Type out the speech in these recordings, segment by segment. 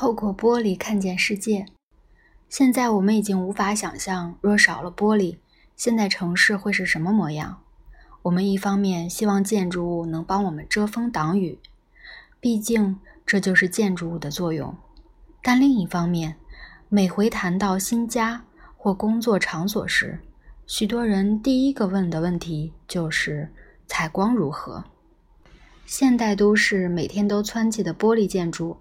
透过玻璃看见世界。现在我们已经无法想象，若少了玻璃，现代城市会是什么模样。我们一方面希望建筑物能帮我们遮风挡雨，毕竟这就是建筑物的作用；但另一方面，每回谈到新家或工作场所时，许多人第一个问的问题就是采光如何。现代都市每天都湍急的玻璃建筑，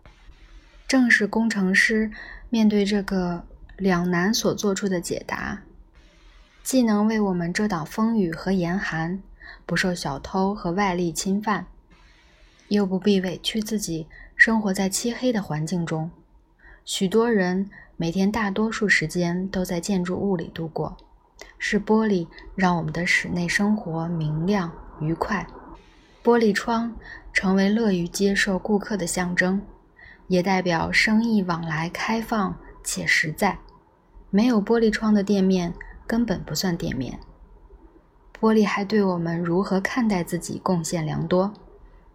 正是工程师面对这个。两难所做出的解答，既能为我们遮挡风雨和严寒，不受小偷和外力侵犯，又不必委屈自己生活在漆黑的环境中。许多人每天大多数时间都在建筑物里度过，是玻璃让我们的室内生活明亮愉快。玻璃窗成为乐于接受顾客的象征，也代表生意往来开放且实在。没有玻璃窗的店面根本不算店面。玻璃还对我们如何看待自己贡献良多。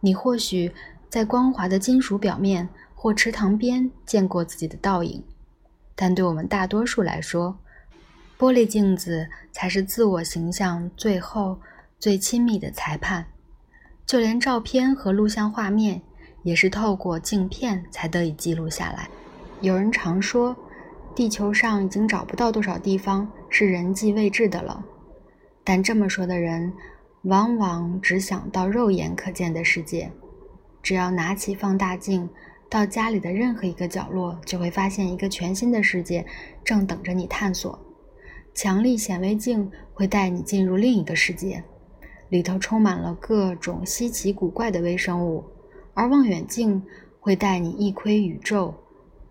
你或许在光滑的金属表面或池塘边见过自己的倒影，但对我们大多数来说，玻璃镜子才是自我形象最后最亲密的裁判。就连照片和录像画面，也是透过镜片才得以记录下来。有人常说。地球上已经找不到多少地方是人迹未至的了，但这么说的人，往往只想到肉眼可见的世界。只要拿起放大镜，到家里的任何一个角落，就会发现一个全新的世界正等着你探索。强力显微镜会带你进入另一个世界，里头充满了各种稀奇古怪的微生物，而望远镜会带你一窥宇宙。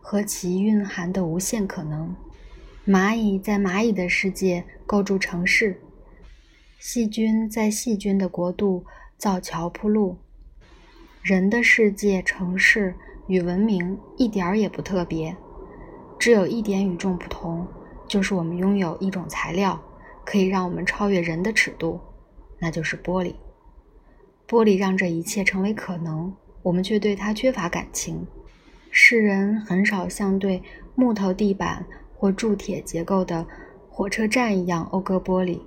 和其蕴含的无限可能。蚂蚁在蚂蚁的世界构筑城市，细菌在细菌的国度造桥铺路。人的世界、城市与文明一点儿也不特别，只有一点与众不同，就是我们拥有一种材料，可以让我们超越人的尺度，那就是玻璃。玻璃让这一切成为可能，我们却对它缺乏感情。世人很少像对木头地板或铸铁结构的火车站一样讴歌玻璃，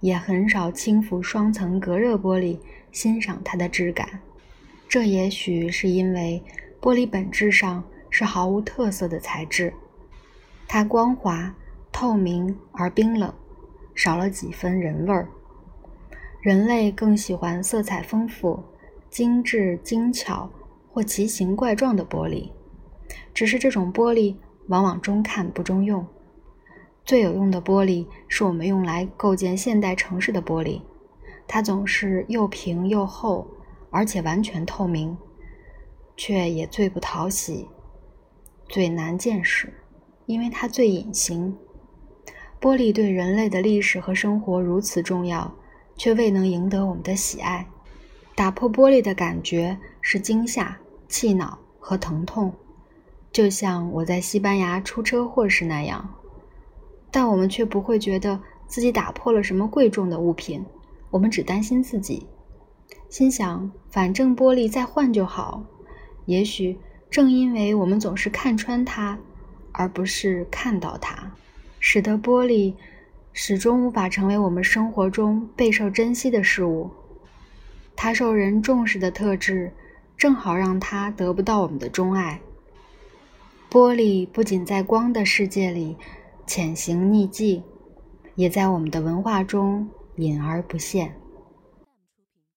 也很少轻抚双层隔热玻璃，欣赏它的质感。这也许是因为玻璃本质上是毫无特色的材质，它光滑、透明而冰冷，少了几分人味儿。人类更喜欢色彩丰富、精致精巧。或奇形怪状的玻璃，只是这种玻璃往往中看不中用。最有用的玻璃是我们用来构建现代城市的玻璃，它总是又平又厚，而且完全透明，却也最不讨喜、最难见识，因为它最隐形。玻璃对人类的历史和生活如此重要，却未能赢得我们的喜爱。打破玻璃的感觉是惊吓。气恼和疼痛，就像我在西班牙出车祸时那样，但我们却不会觉得自己打破了什么贵重的物品。我们只担心自己，心想反正玻璃再换就好。也许正因为我们总是看穿它，而不是看到它，使得玻璃始终无法成为我们生活中备受珍惜的事物。它受人重视的特质。正好让它得不到我们的钟爱。玻璃不仅在光的世界里潜行匿迹，也在我们的文化中隐而不现。